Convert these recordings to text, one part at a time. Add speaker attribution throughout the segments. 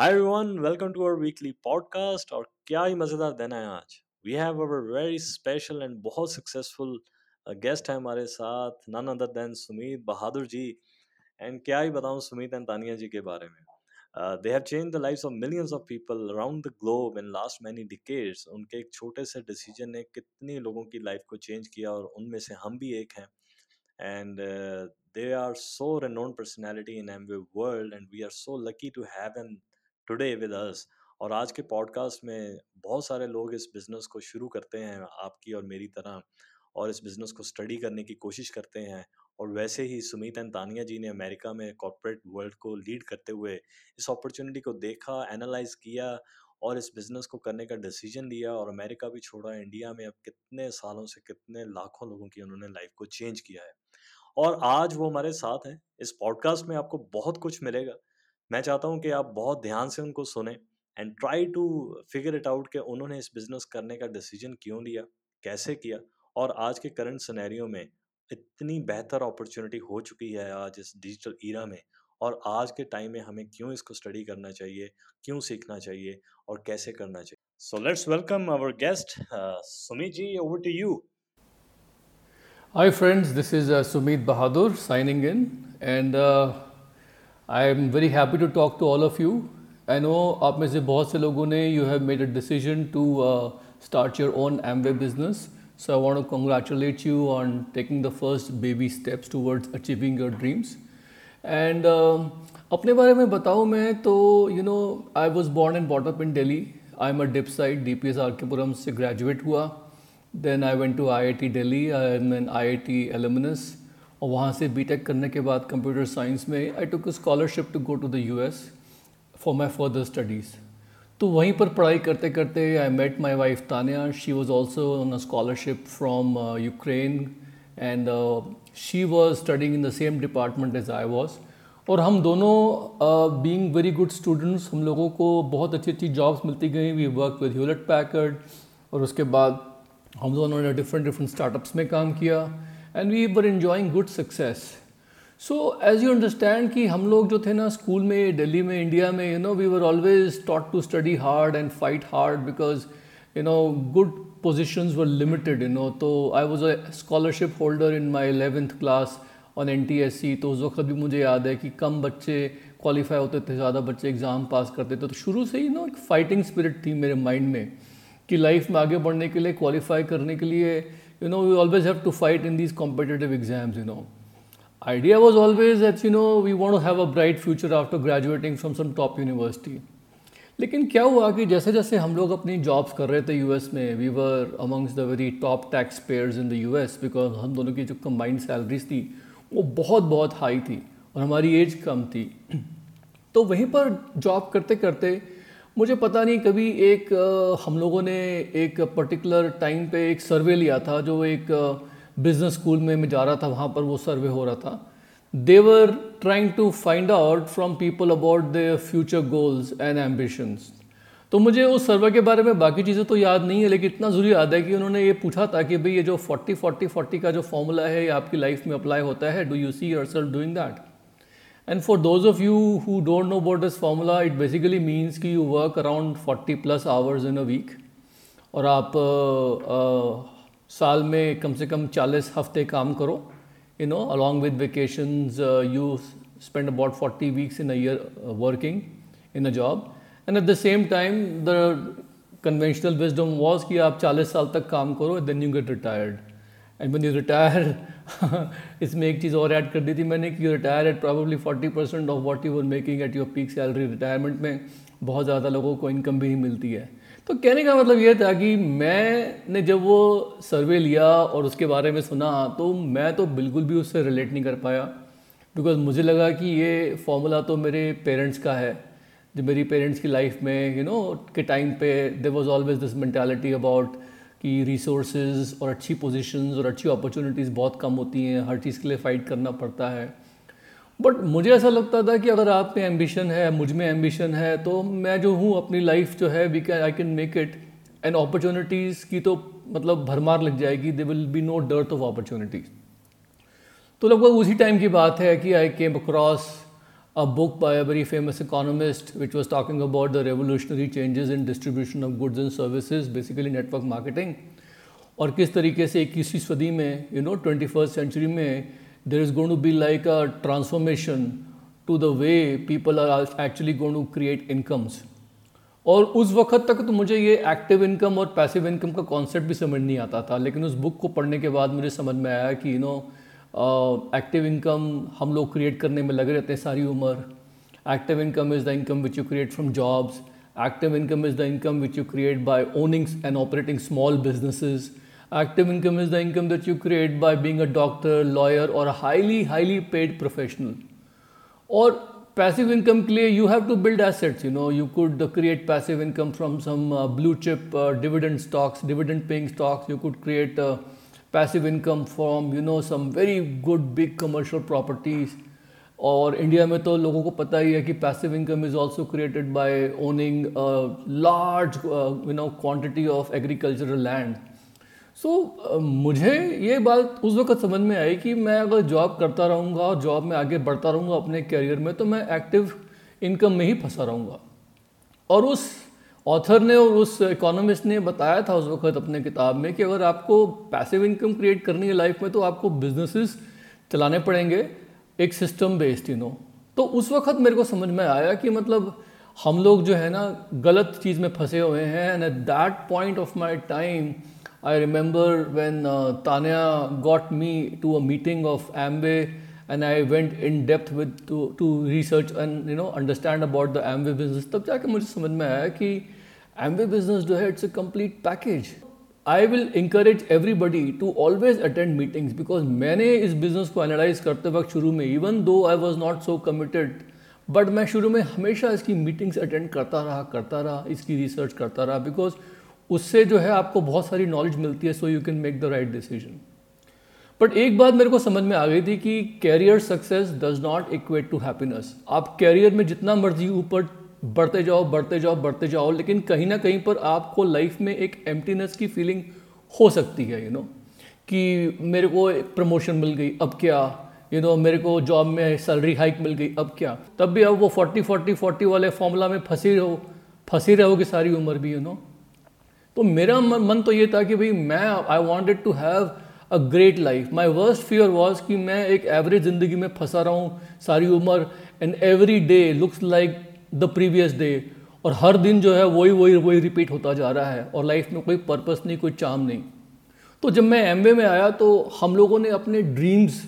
Speaker 1: Hi everyone, welcome to our weekly podcast और क्या ही मज़ेदार दिन है आज। We have our very special and बहुत सक्सेसफुल गेस्ट है हमारे साथ none other than Sumeet Bahadur ji. And क्या ही बताऊँ सुमीत एंड तानिया जी के बारे में। They have change the lives of millions of people around the globe in last many decades उनके एक छोटे से डिसीज़न ने कितनी लोगों की लाइफ को चेंज किया और उनमें से हम भी एक हैं। And uh, they are so renowned personality in MW world and we are so lucky to have them today with us और आज के पॉडकास्ट में बहुत सारे लोग इस बिज़नेस को शुरू करते हैं आपकी और मेरी तरह और इस बिज़नेस को स्टडी करने की कोशिश करते हैं। और वैसे ही सुमित एंड तानिया जी ने अमेरिका में कॉरपोरेट वर्ल्ड को लीड करते हुए इस अपॉर्चुनिटी को देखा, एनालाइज किया और इस बिज़नेस को करने का डिसीज़न लिया और अमेरिका भी छोड़ा, इंडिया में अब कितने सालों से कितने लाखों लोगों की उन्होंने लाइफ को चेंज किया है। और आज वो हमारे साथ हैं। इस पॉडकास्ट में आपको बहुत कुछ मिलेगा। मैं चाहता हूँ कि आप बहुत ध्यान से उनको सुने and try to figure it out कि उन्होंने इस बिज़नेस करने का डिसीज़न क्यों लिया कैसे किया और आज के करंट सिनेरियो में इतनी बेहतर अपॉर्चुनिटी हो चुकी है आज इस डिजिटल ईरा में और आज के टाइम में हमें क्यों इसको स्टडी करना चाहिए क्यों सीखना चाहिए और कैसे करना चाहिए। So let's welcome our guest Sumit ji over to you
Speaker 2: Hi, is uh, Sumit Bahadur signing in, and uh, I am very happy to talk to all of you. I know आप में से बहुत से लोगों ने you have made a decision to uh, start your own Amway business. So I want to congratulate you on taking the first baby steps towards achieving your dreams. And uh, अपने बारे में बताऊँ मैं तो you know I was born and brought up in Delhi. I'm a DIP side DPS R K Puram से graduate हुआ then I went to I I T Delhi I am और वहाँ से बी टेक करने के बाद computer science में I took scholarship to go to the U S for my further studies तो वहीं पर पढ़ाई करते करते I met my wife Tania she was also on a scholarship from Ukraine and she was studying in the same department as I was और हम दोनों being very good students हम लोगों को बहुत अच्छी अच्छी जॉब्स मिलती गई। We work with Hewlett Packard और उसके बाद हम दोनों ने डिफरेंट डिफरेंट स्टार्टअप्स में काम किया। And we were enjoying good success so as you understand कि हम लोग जो थे ना स्कूल में दिल्ली में इंडिया में you know we were always taught to study hard and fight hard because you know good position were limited you know तो I was a scholarship holder in my eleventh class on N T S C तो उस वक्त भी मुझे याद है कि कम बच्चे क्वालिफाई होते थे, ज़्यादा बच्चे एग्ज़ाम पास करते थे। तो शुरू से ही ना एक फाइटिंग स्पिरिट थी मेरे माइंड में कि लाइफ में आगे बढ़ने के लिए क्वालिफाई करने के लिए you know we always have to fight in these competitive exams you know idea was always that you know we want have a bright future after graduating from some top university लेकिन क्या हुआ कि जैसे जैसे हम लोग अपनी jobs कर रहे थे यूएस में we were amongst the very top tax payers in the US because हम दोनों की जो कंबाइंड सैलरीज थी, वो बहुत बहुत हाई थी और हमारी एज कम थी। तो वहीं पर जॉब करते करते मुझे पता नहीं, कभी एक हम लोगों ने एक पर्टिकुलर टाइम पे एक सर्वे लिया था, जो एक बिज़नेस स्कूल में मैं जा रहा था, वहाँ पर वो सर्वे हो रहा था। They were trying to find out from people about the future goals and ambitions तो मुझे उस सर्वे के बारे में बाकी चीज़ें तो याद नहीं है, लेकिन इतना ज़रूरी याद है कि उन्होंने ये पूछा था कि, भाई, ये जो 40 40 40 का जो फॉर्मूला है, ये आपकी लाइफ में अप्लाई होता है? Do you see yourself doing that And for those of you who don't know about this formula, it basically means कि you work around 40 plus hours in a week और आप uh, uh, साल में कम से कम 40 हफ्ते काम करो you know along with vacations uh, you spend about 40 weeks in a year uh, working in a job and at the same time the conventional wisdom was कि आप 40 साल तक काम करो then you get retired and when you retire इसमें एक चीज़ और add कर दी थी मैंने कि you retire at probably forty percent of what you were making at your peak salary retirement में बहुत ज़्यादा लोगों को इनकम भी नहीं मिलती है। तो कहने का मतलब ये था कि मैंने जब वो सर्वे लिया और उसके बारे में सुना तो मैं तो बिल्कुल भी उससे रिलेट नहीं कर पाया। बिकॉज़ मुझे लगा कि ये फॉर्मूला तो मेरे पेरेंट्स का है। जो मेरी पेरेंट्स की लाइफ में यू you नो know, के टाइम पे there was always this mentality about कि रिसोर्सेज और अच्छी पोजीशंस और अच्छी अपॉर्चुनिटीज़ बहुत कम होती हैं, हर चीज़ के लिए फ़ाइट करना पड़ता है। बट मुझे ऐसा लगता था कि अगर आप में एम्बिशन है, मुझमें एम्बिशन है तो मैं जो हूँ, अपनी लाइफ जो है we can I can make it and opportunities की तो मतलब भरमार लग जाएगी they will be no dearth of opportunities तो लगभग उसी टाइम की बात है कि I came across a book by a very famous economist which was talking about the revolutionary changes in distribution of goods and services, basically network marketing. और किस तरीके से इक्कीसवीं सदी में you know twenty first century में there is going to be like a transformation to the way people are actually going to create incomes और उस वक्त तक तो मुझे ये एक्टिव इनकम और पैसिव इनकम का कॉन्सेप्ट भी समझ नहीं आता था लेकिन उस बुक को पढ़ने के बाद मुझे समझ में आया कि यू नो एक्टिव इनकम हम लोग क्रिएट करने में लगे रहते हैं सारी उम्र active income is the income which you create from jobs active income is the income which you create by owning and operating small businesses active income is the income that you create by being a doctor lawyer और highly highly paid professional और passive income के लिए you have to build assets you know you could uh, create passive income from some uh, blue chip uh, dividend stocks dividend paying stocks you could create uh, passive income from you know, some very good, big commercial properties. और India में तो लोगों को पता ही है कि passive income is also created by owning large you know quantity of agricultural land so मुझे ये बात उस वक्त समझ में आई कि मैं अगर जॉब करता रहूँगा और जॉब में आगे बढ़ता रहूँगा अपने करियर में तो मैं एक्टिव इनकम में ही फंसा रहूँगा। और उस ऑथर ने और उस इकोनॉमिस्ट ने बताया था उस वक्त अपने किताब में कि अगर आपको पैसिव इनकम क्रिएट करनी है लाइफ में तो आपको बिजनेसेस चलाने पड़ेंगे एक सिस्टम बेस्ड यू नो तो उस वक्त मेरे को समझ में आया कि मतलब हम लोग जो है ना गलत चीज़ में फंसे हुए हैं and at that point of my time I remember when uh, got me to meeting of Amway and I went in depth with to, to research and you know understand about the Amway business. तब जाके मुझे समझ में आया कि Amway business जो है it's a complete package I will encourage everybody to always attend meetings because मैंने इस बिज़नेस को analyze करते वक्त शुरू में even though I was not so committed but मैं शुरू में हमेशा इसकी मीटिंग्स अटेंड करता रहा करता रहा, इसकी रिसर्च करता रहा बिकॉज़ उससे जो है आपको बहुत सारी नॉलेज मिलती है so you can make the right decision but एक बात मेरे को समझ में आ गई थी कि career success does not equate to happiness आप कैरियर में जितना मर्ज़ी ऊपर बढ़ते जाओ बढ़ते जाओ बढ़ते जाओ लेकिन कहीं ना कहीं पर आपको लाइफ में एक एम्प्टीनेस की फीलिंग हो सकती है यू नो? कि मेरे को प्रमोशन मिल गई अब क्या यू you नो know, मेरे को जॉब में सैलरी हाइक मिल गई अब क्या तब भी अब वो फोर्टी फोर्टी फोर्टी वाले फॉर्मूला में फंसी रहो फंसी रहोगे सारी उम्र भी यू you नो know? तो मेरा मन तो ये था कि भाई मैं I wanted to have a great life my worst fear was कि मैं एक एवरेज ज़िंदगी में फंसा रहा हूँ सारी उम्र and every day looks like the previous day और हर दिन जो है वही वही वही रिपीट होता जा रहा है और लाइफ में कोई पर्पस नहीं, कोई चाम नहीं। तो जब मैं एम में आया तो हम लोगों ने अपने ड्रीम्स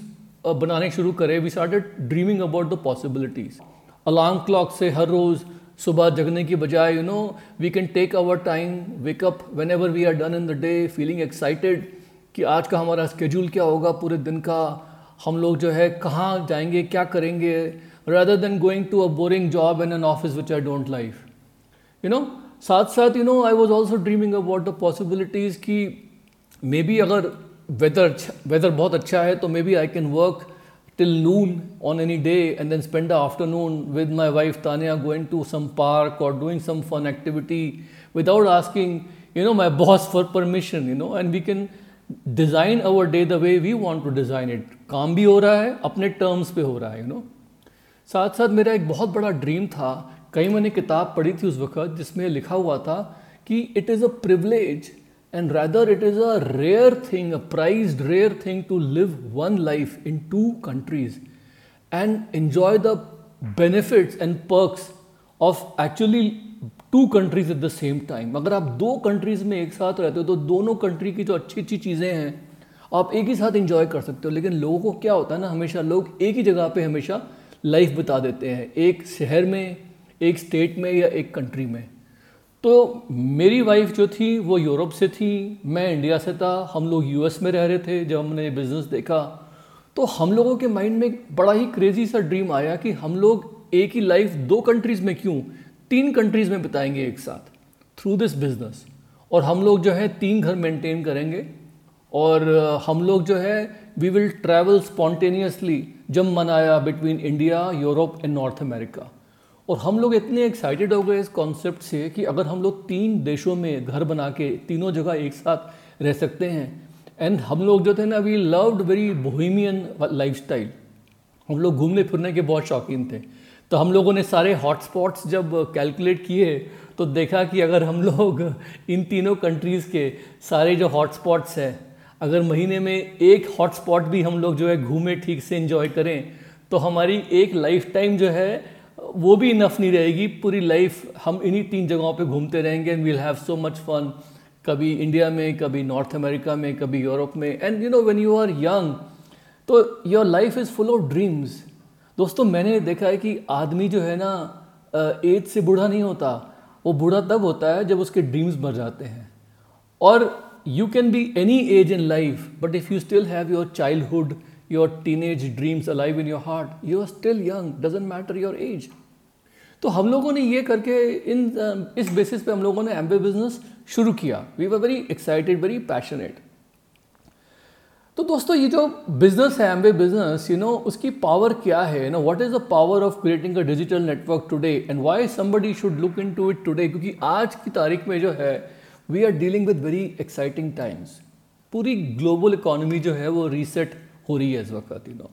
Speaker 2: बनाने शुरू करे। We started dreaming about the possibilities alarm clock से हर रोज़ सुबह जगने की बजाय you know we can take our time wake up whenever we are done in the day feeling excited कि आज का हमारा स्केड्यूल क्या होगा पूरे दिन का? हम लोग जो है कहाँ जाएँगे, क्या करेंगे? Rather than going to a boring job in an office which I don't like. You know, साथ साथ you know I was also dreaming about the possibilities कि मे बी अगर वेदर वेदर बहुत अच्छा है तो maybe I can work till noon on any day and then spend the afternoon with my wife Tanya going to some park or doing some fun activity without asking, you know, my boss for permission, you know, and we can design our day the way we want to design it. काम भी हो रहा है अपने terms पे हो रहा है यू you नो know? साथ साथ मेरा एक बहुत बड़ा ड्रीम था। कहीं मैंने किताब पढ़ी थी उस वक्त जिसमें लिखा हुआ था कि it is a privilege and rather it is a rare thing a prized rare thing to live one life in two countries and enjoy the benefits and perks of actually two countries at the same time अगर आप दो countries में एक साथ रहते हो तो दोनों कंट्री की जो अच्छी अच्छी चीज़ें हैं, आप एक ही साथ इंजॉय कर सकते हो। लेकिन लोगों को क्या होता है ना, हमेशा लोग एक ही जगह पे हमेशा लाइफ बिता देते हैं, एक शहर में, एक स्टेट में या एक कंट्री में। तो मेरी वाइफ जो थी, वो यूरोप से थी, मैं इंडिया से था, हम लोग यूएस में रह रहे थे जब हमने बिज़नेस देखा। तो हम लोगों के माइंड में बड़ा ही क्रेजी सा ड्रीम आया कि हम लोग एक ही लाइफ दो कंट्रीज़ में क्यों, तीन कंट्रीज़ में बिताएँगे एक साथ थ्रू दिस बिज़नेस और हम लोग जो है, तीन घर मेंटेन करेंगे। और हम लोग जो है वी विल ट्रैवल स्पॉन्टेनियसली जब मनाया between India Europe and North America और हम लोग इतने एक्साइटेड हो गए इस कॉन्सेप्ट से कि अगर हम लोग तीन देशों में घर बना के तीनों जगह एक साथ रह सकते हैं। एंड हम लोग जो थे ना we loved very bohemian lifestyle हम लोग घूमने फिरने के बहुत शौकीन थे। तो हम लोगों ने सारे हॉटस्पॉट्स जब कैलकुलेट किए तो देखा कि अगर हम लोग इन तीनों कंट्रीज़ के सारे जो हॉटस्पॉट्स हैं अगर महीने में एक हॉटस्पॉट भी हम लोग जो है घूमें, ठीक से इंजॉय करें तो हमारी एक लाइफ टाइम जो है, वो भी इनफ नहीं रहेगी। पूरी लाइफ हम इन्हीं तीन जगहों पे घूमते रहेंगे and we'll have so much fun कभी इंडिया में, कभी नॉर्थ अमेरिका में, कभी यूरोप में। And you know when you are young तो your life is full of dreams दोस्तों, मैंने देखा है कि आदमी जो है ना एज से बूढ़ा नहीं होता। वो बूढ़ा तब होता है जब उसके ड्रीम्स मर जाते हैं। और you can be any age in life but if you still have your childhood your teenage dreams alive in your heart you are still young doesn't matter your age तो हम लोगों ने ये करके इन इस बेसिस पे हम लोगों ने एम्बे बिज़नेस शुरू किया। We were very excited very passionate तो दोस्तों, ये जो बिज़नेस है एम्बे बिज़नेस यू नो उसकी पावर क्या है? Know what is the power of creating a digital network today and why somebody should look into it today क्योंकि आज की तारीख में जो है we are dealing with very exciting times पूरी ग्लोबल इकोनॉमी जो है वो रीसेट हो रही है इस वक्त यू नो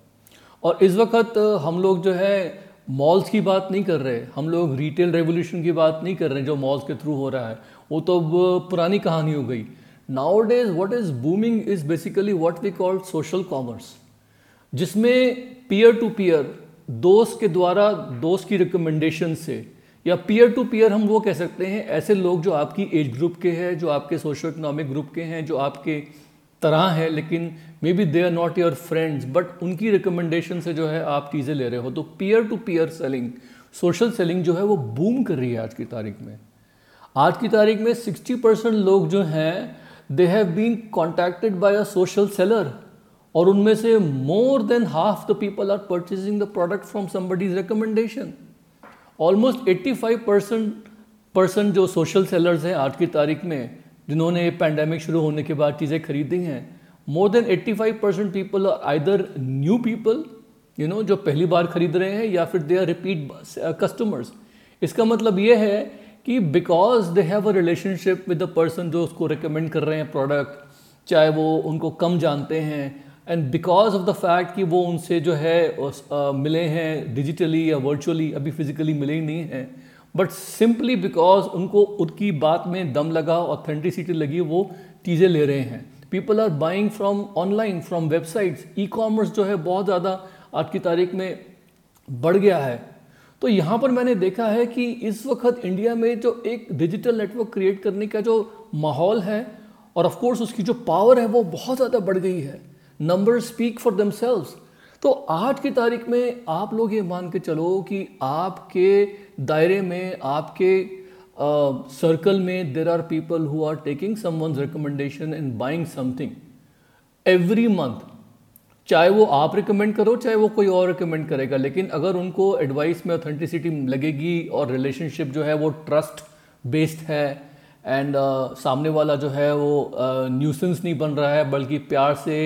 Speaker 2: और इस वक्त हम लोग जो है मॉल्स की बात नहीं कर रहे, हम लोग रिटेल रेवोल्यूशन की बात नहीं कर रहे जो मॉल्स के थ्रू हो रहा है। वो तो अब पुरानी कहानी हो गई। Nowadays what is booming is basically what we call social commerce जिसमें पीयर टू पीयर दोस्त के द्वारा दोस्त की रिकमेंडेशन से या पीयर टू पीयर हम वो कह सकते हैं, ऐसे लोग जो आपकी एज ग्रुप के हैं, जो आपके सोशो इकोनॉमिक ग्रुप के हैं, जो आपके तरह है, लेकिन maybe they are not your friends but उनकी रिकमेंडेशन से जो है आप चीज़ें ले रहे हो। तो peer to peer selling social selling जो है वो बूम कर रही है आज की तारीख में। आज की तारीख में 60 परसेंट लोग जो हैं they have been contacted by a social seller और उनमें से more than half the people are purchasing the product from somebody's recommendation almost 85 percent person जो सोशल सेलर्स हैं आज की तारीख में, जिन्होंने पैंडमिक शुरू होने के बाद चीज़ें खरीदी हैं more than 85 percent people are either new people you know जो पहली बार खरीद रहे हैं, या फिर दे आर रिपीट कस्टमर्स इसका मतलब ये है कि because they have a relationship with the person जो उसको रिकमेंड कर रहे हैं प्रोडक्ट चाहे वो उनको कम जानते हैं and because of the fact कि वो उनसे जो है uh, मिले हैं डिजिटली या वर्चुअली अभी फिजिकली मिले ही नहीं हैं। बट सिंपली बिकॉज़ उनको उनकी बात में दम लगा ऑथेंटिसिटी लगी वो चीज़ें ले रहे हैं। People are buying from online from websites e commerce जो है बहुत ज़्यादा आज की तारीख में बढ़ गया है। तो यहाँ पर मैंने देखा है कि इस वक्त इंडिया में जो एक डिजिटल नेटवर्क क्रिएट करने का जो माहौल है और ऑफ़ कोर्स उसकी जो पावर है वो बहुत ज़्यादा बढ़ गई है। नंबर स्पीक फॉर दम तो आज की तारीख में आप लोग ये मान के चलो कि आपके दायरे में आपके सर्कल में there are people who are taking someone recommendation and buying something every month चाहे वो आप रिकमेंड करो चाहे वो कोई और रिकमेंड करेगा लेकिन अगर उनको एडवाइस में ऑथेंटिसिटी लगेगी और रिलेशनशिप जो है वो ट्रस्ट बेस्ड है एंड uh, सामने वाला जो है वो न्यूसेंस uh, नहीं बन रहा है बल्कि प्यार से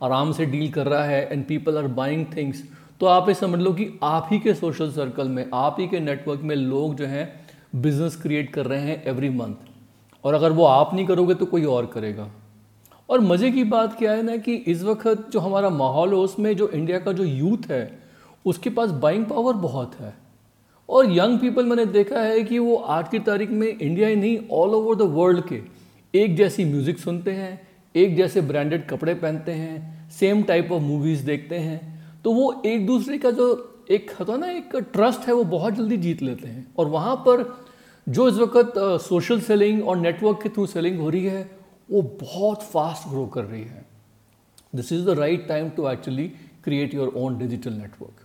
Speaker 2: आराम से डील कर रहा है and people are buying things तो आप ये समझ लो कि आप ही के सोशल सर्कल में, आप ही के नेटवर्क में लोग जो हैं बिज़नेस क्रिएट कर रहे हैं एवरी मंथ और अगर वो आप नहीं करोगे तो कोई और करेगा। और मज़े की बात क्या है ना कि इस वक्त जो हमारा माहौल है, उसमें जो इंडिया का जो यूथ है, उसके पास बाइंग पावर बहुत है। और यंग पीपल मैंने देखा है कि वो आज की तारीख में इंडिया ही नहीं ऑल ओवर द वर्ल्ड के एक जैसी म्यूज़िक सुनते हैं एक जैसे ब्रांडेड कपड़े पहनते हैं सेम टाइप ऑफ़ मूवीज़ देखते हैं तो वो एक दूसरे का जो एक होता ना, एक ट्रस्ट है, वो बहुत जल्दी जीत लेते हैं। और वहाँ पर जो इस वक्त सोशल सेलिंग और नेटवर्क के थ्रू सेलिंग हो रही है, वो बहुत फास्ट ग्रो कर रही है। This is the right time to actually create your own digital network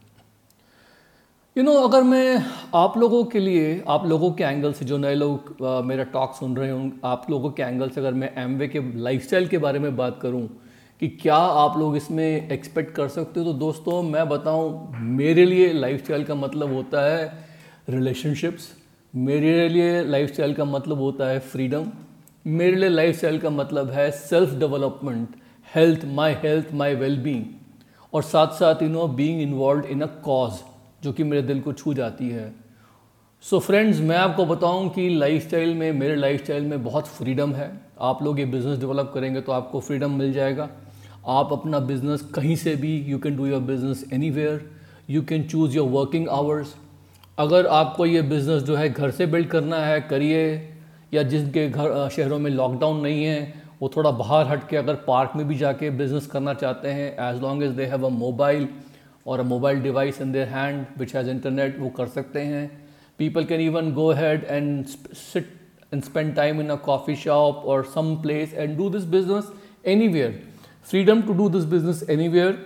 Speaker 2: you know अगर मैं आप लोगों के लिए, आप लोगों के एंगल से जो नए लोग मेरा टॉक सुन रहे हैं, आप लोगों के एंगल से अगर मैं एम के लाइफस्टाइल के बारे में बात करूँ, कि क्या आप लोग इसमें एक्सपेक्ट कर सकते हो तो दोस्तों, मैं बताऊँ, मेरे लिए लाइफस्टाइल का मतलब होता है रिलेशनशिप्स मेरे लिए लाइफस्टाइल का मतलब होता है फ्रीडम मेरे लिए लाइफ का मतलब है self development health my health my well being और साथ साथ you know being involve in a cause जो कि मेरे दिल को छू जाती है। सो so फ्रेंड्स मैं आपको बताऊँ कि लाइफस्टाइल में, मेरे लाइफस्टाइल में बहुत फ्रीडम है। आप लोग ये बिज़नेस डेवलप करेंगे तो आपको फ्रीडम मिल जाएगा। आप अपना बिज़नेस कहीं से भी you can do your business anywhere you can choose your working hours अगर आपको ये बिज़नेस जो है घर से बिल्ड करना है, करिए, या जिनके घर शहरों में लॉकडाउन नहीं है, वो थोड़ा बाहर हट के अगर पार्क में भी जाके बिज़नेस करना चाहते हैं as long as they have a mobile और a mobile device in their hand which has internet वो कर सकते हैं। People can even go ahead and sit and spend time in a coffee shop और some place and do this business anywhere freedom to do this business anywhere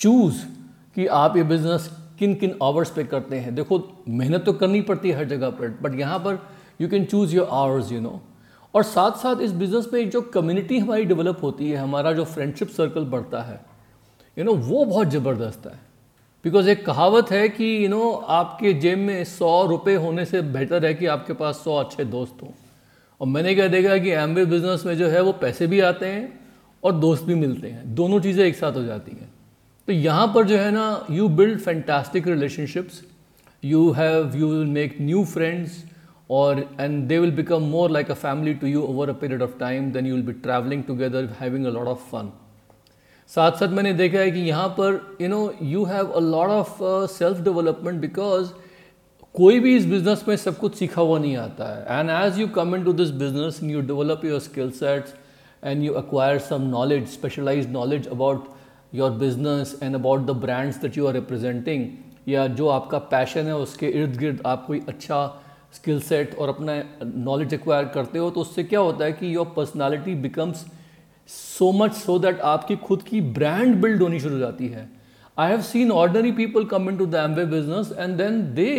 Speaker 2: choose कि आप ये business किन किन आवर्स पे करते हैं। देखो, मेहनत तो करनी पड़ती है हर जगह पर बट यहाँ पर you can choose your hours you know और साथ साथ इस बिज़नेस में जो कम्युनिटी हमारी डेवलप होती है, हमारा जो फ्रेंडशिप सर्कल बढ़ता है यू नो वो बहुत ज़बरदस्त है। बिकॉज़ एक कहावत है कि यू नो आपके जेब में सौ रुपये होने से बेहतर है कि आपके पास सौ अच्छे दोस्त हों। और मैंने क्या देखा कि एमवे बिज़नेस में जो है वो पैसे भी आते हैं और दोस्त भी मिलते हैं। दोनों चीज़ें एक साथ हो जाती हैं। तो यहाँ पर जो है ना you build fantastic relationships you have you will make new friends और and they will become more like a family to you over a period of time then you will be travelling together having a lot of fun साथ साथ मैंने देखा है कि यहाँ पर you know you have a lot of self development because कोई भी इस बिज़नेस में सब कुछ सीखा हुआ नहीं आता है। And as you come into this business you develop your skill sets and you acquire some knowledge specialise knowledge about your business and about the brands that you are representing, या जो आपका पैशन है, उसके इर्द गिर्द आप कोई अच्छा स्किल सेट और अपना नॉलेज एक्वायर करते हो तो उससे क्या होता है कि your personality becomes so much so that आपकी खुद की ब्रांड बिल्ड होनी शुरू हो जाती है। I have seen ordinary people come into the Amway business and then they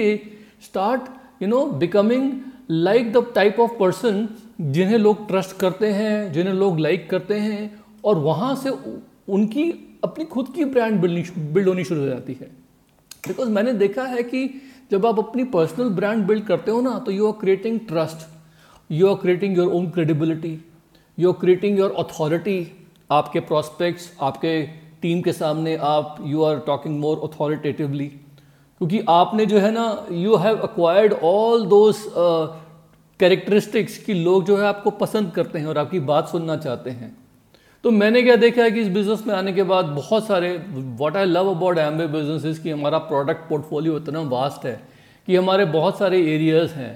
Speaker 2: start you know becoming like the type of person जिन्हें लोग ट्रस्ट करते हैं, जिन्हें लोग लाइक करते हैं और वहाँ से उनकी अपनी खुद की ब्रांड बिल्ड होनी शुरू हो जाती है। बिकॉज़ मैंने देखा है कि जब आप अपनी पर्सनल ब्रांड बिल्ड करते हो ना तो you are creating trust you are creating your own credibility you are creating your authority आपके प्रॉस्पेक्ट्स आपके टीम के सामने आप you are talking more authoritatively क्योंकि आपने जो है ना you have acquired all those characteristics कि लोग जो है आपको पसंद करते हैं और आपकी बात सुनना चाहते हैं. तो मैंने क्या देखा है कि इस बिज़नेस में आने के बाद बहुत सारे what I love about Amway business कि हमारा प्रोडक्ट पोर्टफोलियो इतना वास्ट है कि हमारे बहुत सारे एरियाज़ हैं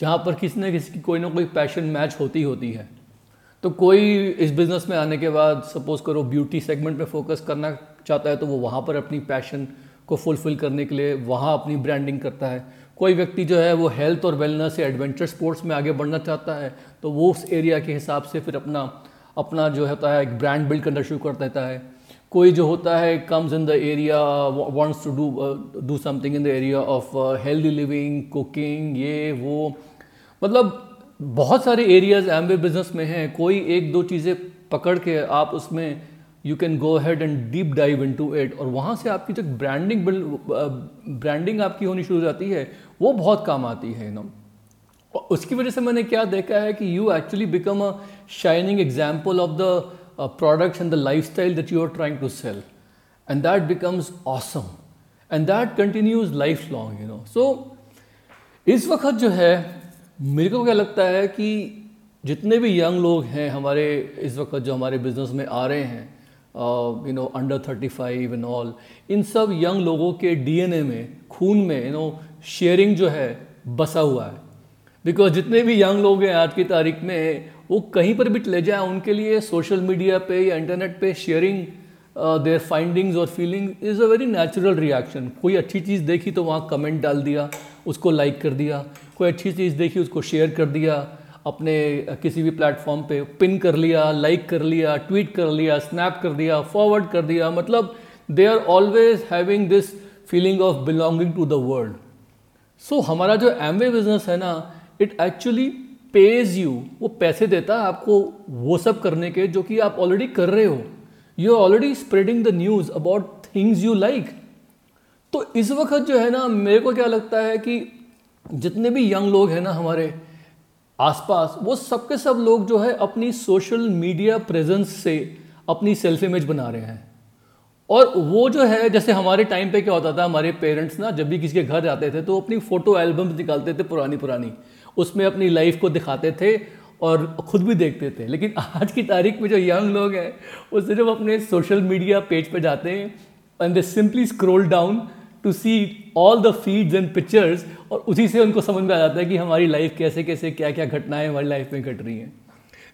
Speaker 2: जहाँ पर किसी न किसी की कोई ना कोई पैशन मैच होती होती है. तो कोई इस बिज़नेस में आने के बाद सपोज़ करो ब्यूटी सेगमेंट में फोकस करना चाहता है तो वो वहाँ पर अपनी पैशन को फुलफ़िल करने के लिए वहाँ अपनी ब्रांडिंग करता है। कोई व्यक्ति जो है, वो हेल्थ और वेलनेस या एडवेंचर स्पोर्ट्स में आगे बढ़ना चाहता है तो वो उस एरिया के हिसाब से फिर अपना अपना जो होता है, एक ब्रांड बिल्ड करना शुरू कर देता है। कोई जो होता है comes in the area wants to do do something in the area of healthy living cooking ये, वो मतलब बहुत सारे एरियाज़ एम्बे बिज़नेस में हैं। कोई एक दो चीज़ें पकड़ के आप उसमें you can go ahead and deep dive into it और वहाँ से आपकी जो ब्रांडिंग ब्रांडिंग आपकी होनी शुरू हो जाती है, वो बहुत काम आती है नो उसकी वजह से मैंने क्या देखा है कि you actually become a shining example of the products and the lifestyle that you are trying to sell and that becomes awesome and that continues lifelong you know so इस वक्त जो है मेरे को क्या लगता है कि जितने भी यंग लोग हैं हमारे, इस वक्त जो हमारे बिज़नेस में आ रहे हैं you know under thirty five and all इन सब यंग लोगों के डीएनए में, खून में यू नो शेयरिंग जो है, बसा हुआ है। बिकॉज़ जितने भी यंग लोग हैं आज की तारीख में, वो कहीं पर भी ले जाए, उनके लिए सोशल मीडिया पे या इंटरनेट पे शेयरिंग देयर फाइंडिंग्स और feeling is a very natural reaction कोई अच्छी चीज़ देखी तो वहाँ कमेंट डाल दिया। उसको लाइक कर दिया, कोई अच्छी चीज़ देखी, उसको शेयर कर दिया, अपने किसी भी प्लेटफॉर्म पे पिन कर लिया लाइक कर लिया ट्वीट कर लिया स्नैप कर दिया फॉरवर्ड कर दिया मतलब they are always having this feeling of belonging to the world so हमारा जो एमवे बिज़नेस है ना इट एक्चुअली पेज यू वो पैसे देता है आपको वो सब करने के जो कि आप ऑलरेडी कर रहे हो। You are already spreading the news about things you like तो इस वक्त जो है ना, मेरे को क्या लगता है कि जितने भी यंग लोग हैं ना हमारे आसपास, वो सब के सब लोग जो है अपनी सोशल मीडिया प्रेजेंस से अपनी सेल्फ इमेज बना रहे हैं। और वो जो है, जैसे हमारे टाइम पे क्या होता था, हमारे पेरेंट्स ना जब भी किसी के घर जाते थे तो अपनी फ़ोटो एल्बम्स निकालते थे पुरानी पुरानी उसमें अपनी लाइफ को दिखाते थे और ख़ुद भी देखते थे। लेकिन आज की तारीख में जो यंग लोग हैं वो सिर्फ़ अपने सोशल मीडिया पेज पे जाते हैं and they simply scroll down to see all the feeds and pictures और उसी से उनको समझ में आ जाता है कि हमारी लाइफ कैसे कैसे क्या क्या घटनाएँ हमारी लाइफ में घट रही हैं।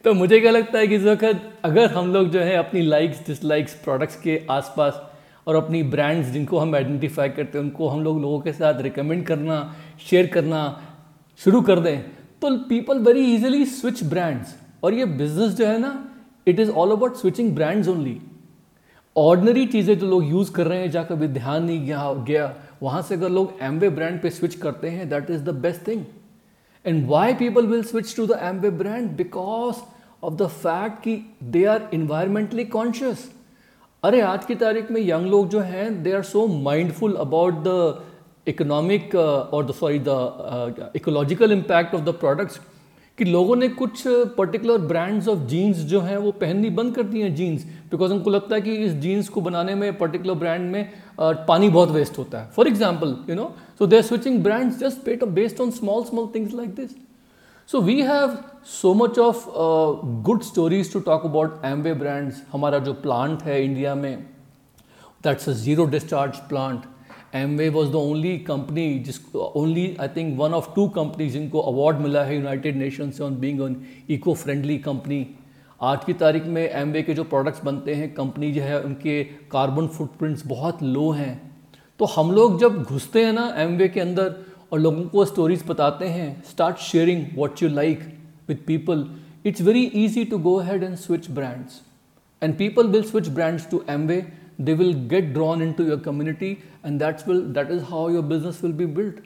Speaker 2: तो मुझे क्या लगता है कि इस वक्त अगर हम लोग जो है अपनी लाइक्स डिसलाइक्स प्रोडक्ट्स के आसपास और अपनी ब्रांड्स जिनको हम आइडेंटिफाई करते हैं, उनको हम लोग लोगों के साथ रिकमेंड करना शेयर करना शुरू कर दें तो people very easily switch brands और ये बिज़नेस जो है ना it is all about switching brands only ordinary चीज़ें जो लोग यूज़ कर रहे हैं, जहाँ कभी ध्यान नहीं गया गया, वहाँ से अगर लोग एमवे ब्रांड पे स्विच करते हैं that is the best thing and why people will switch to the Amway brand because of the fact कि दे आर इन्वायरमेंटली कॉन्शियस अरे, आज की तारीख में यंग लोग जो हैं they are so mindful about the economic और the sorry the ecological impact of the products कि लोगों ने कुछ पर्टिकुलर ब्रांड्स ऑफ़ जीन्स जो हैं, वो पहननी बंद कर दी हैं जीन्स बिकॉज़ उनको लगता है कि इस जीन्स को बनाने में पर्टिकुलर ब्रांड में पानी बहुत वेस्ट होता है। For example you know so they are switching brands just based on small small things like this so we have so much of good stories to talk about Amway brands हमारा जो plant है India में that's a zero discharge plant Amway was the only company जिस only I think one of two companies जिनको award मिला है United Nation से on being on eco friendly company आज की तारीख में एमवे के जो प्रोडक्ट्स बनते हैं कंपनी जो है, उनके कार्बन फुटप्रिंट्स बहुत लो हैं। तो हम लोग जब घुसते हैं ना एमवे के अंदर और लोगों को स्टोरीज बताते हैं start sharing what you like with people it's very easy to go ahead and switch brands and people will switch brands to Amway they will get drawn into your community and that's will that is how your business will be built.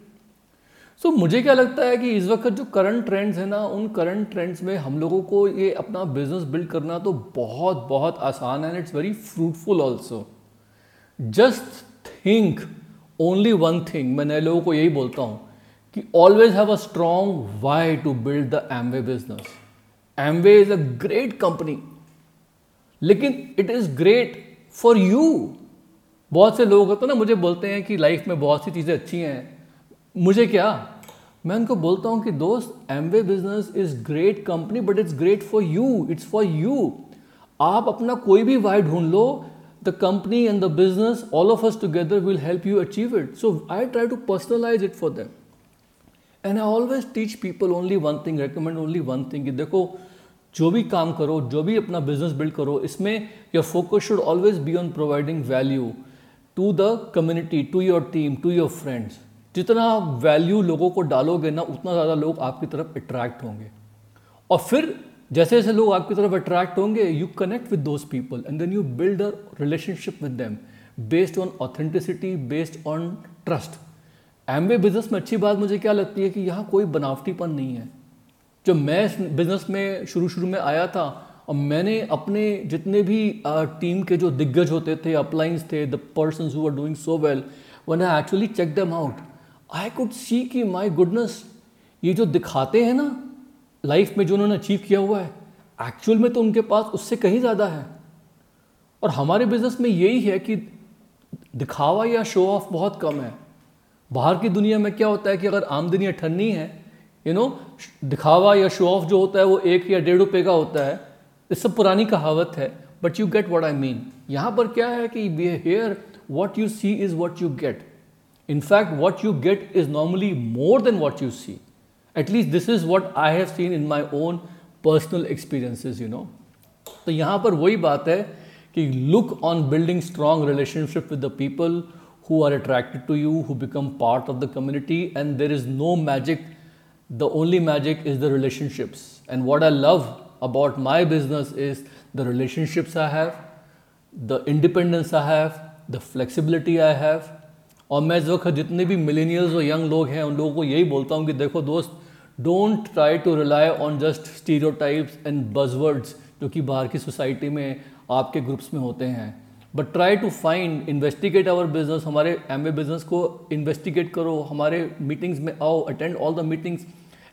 Speaker 2: So so, मुझे क्या लगता है कि इस वक्त जो current trends हैं ना उन करंट ट्रेंड्स में हम लोगों को ये अपना बिज़नेस बिल्ड करना तो बहुत बहुत आसान है and it's very fruitful also just think only one thing मैं नए लोगों को यही बोलता हूँ कि always have a strong why to build the Amway business Amway is a great company लेकिन it is great for you बहुत से लोग होते हैं ना, मुझे बोलते हैं कि लाइफ में बहुत सी चीज़ें अच्छी हैं। मुझे क्या? मैं उनको बोलता हूँ कि दोस्त Amway business is great company but it's great for you it's for you आप अपना कोई भी वाई ढूंढ लो the company and the business all of us together will help you achieve it so I try to personalise it for them and I always teach people only one thing recommend only one thing देखो जो भी काम करो, जो भी अपना business build करो, इसमें your focus should always be on providing value to the community to your team to your friends जितना वैल्यू लोगों को डालोगे ना, उतना ज़्यादा लोग आपकी तरफ़ अट्रैक्ट होंगे। और फिर जैसे जैसे लोग आपकी तरफ़ अट्रैक्ट होंगे you connect with those people and then you build a relationship with them based on authenticity based on trust Amway business में अच्छी बात मुझे क्या लगती है कि यहाँ कोई बनावटीपन नहीं है। जब मैं बिज़नेस में शुरू शुरू में आया था, और मैंने अपने जितने भी टीम के जो दिग्गज होते थे अपलाइंस थे the person who are doing so well one I actually check them out I could see कि माई गुडनेस ये जो दिखाते हैं ना लाइफ में जो उन्होंने अचीव किया हुआ है एक्चुअल में तो उनके पास उससे कहीं ज़्यादा है। और हमारे बिज़नेस में यही है कि दिखावा या शो ऑफ़ बहुत कम है। बाहर की दुनिया में क्या होता है कि अगर आमदनी अठन्नी है यू नो दिखावा या शो ऑफ़ जो होता है वो एक या डेढ़ रुपये का होता है। इस सब पुरानी कहावत है but you get what I mean यहाँ पर क्या है कि here what you see is what you get in fact what you get is normally more than what you see at least this is what I have seen in my own personal experiences you know तो यहाँ पर वही बात है कि look on building strong relationship with the people who are attracted to you, who become part of the community, and there is no magic the only magic is the relationships. And what I love about my business is the relationships I have, the independence I have, the flexibility I have. और मैं इस वक्त जितने भी millennials और young लोग हैं उन लोगों को यही बोलता हूँ कि देखो दोस्त don't try to rely on just stereotypes and buzzwords जो कि बाहर की सोसाइटी में आपके ग्रुप्स में होते हैं but try to find investigate our business हमारे एम बिज़नेस को इन्वेस्टिगेट करो, हमारे मीटिंग्स में आओ attend all the meetings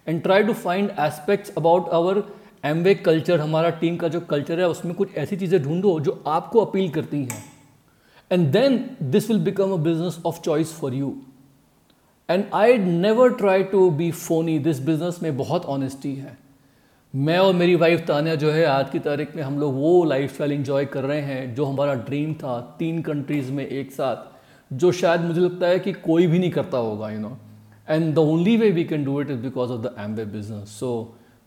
Speaker 2: and try to find aspects about our um culture हमारा टीम का जो कल्चर है, उसमें कुछ ऐसी चीज़ें ढूंढो जो आपको अपील करती हैं। And then this will become a business of choice for you and I never try to be phony this business में बहुत ऑनेस्टी है। मैं और मेरी वाइफ तानिया जो है, आज की तारीख में हम लोग वो लाइफ स्टाइल इंजॉय कर रहे हैं जो हमारा ड्रीम था तीन कंट्रीज़ में एक साथ, जो शायद मुझे लगता है कि कोई भी नहीं करता होगा you know and the only way we can do it is because of the um way business so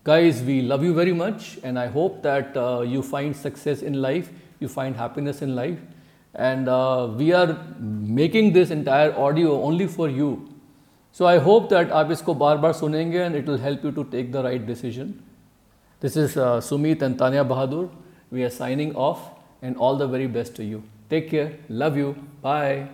Speaker 2: guys we love you very much and I hope that you find success in life you find happiness in life and we are making this entire audio only for you so I hope that आप इसको बार बार सुनेंगे and it will help you to take the right decision this is uh, sumit and tanya bahadur. We are signing off and all the very best to you. Take care. Love you. Bye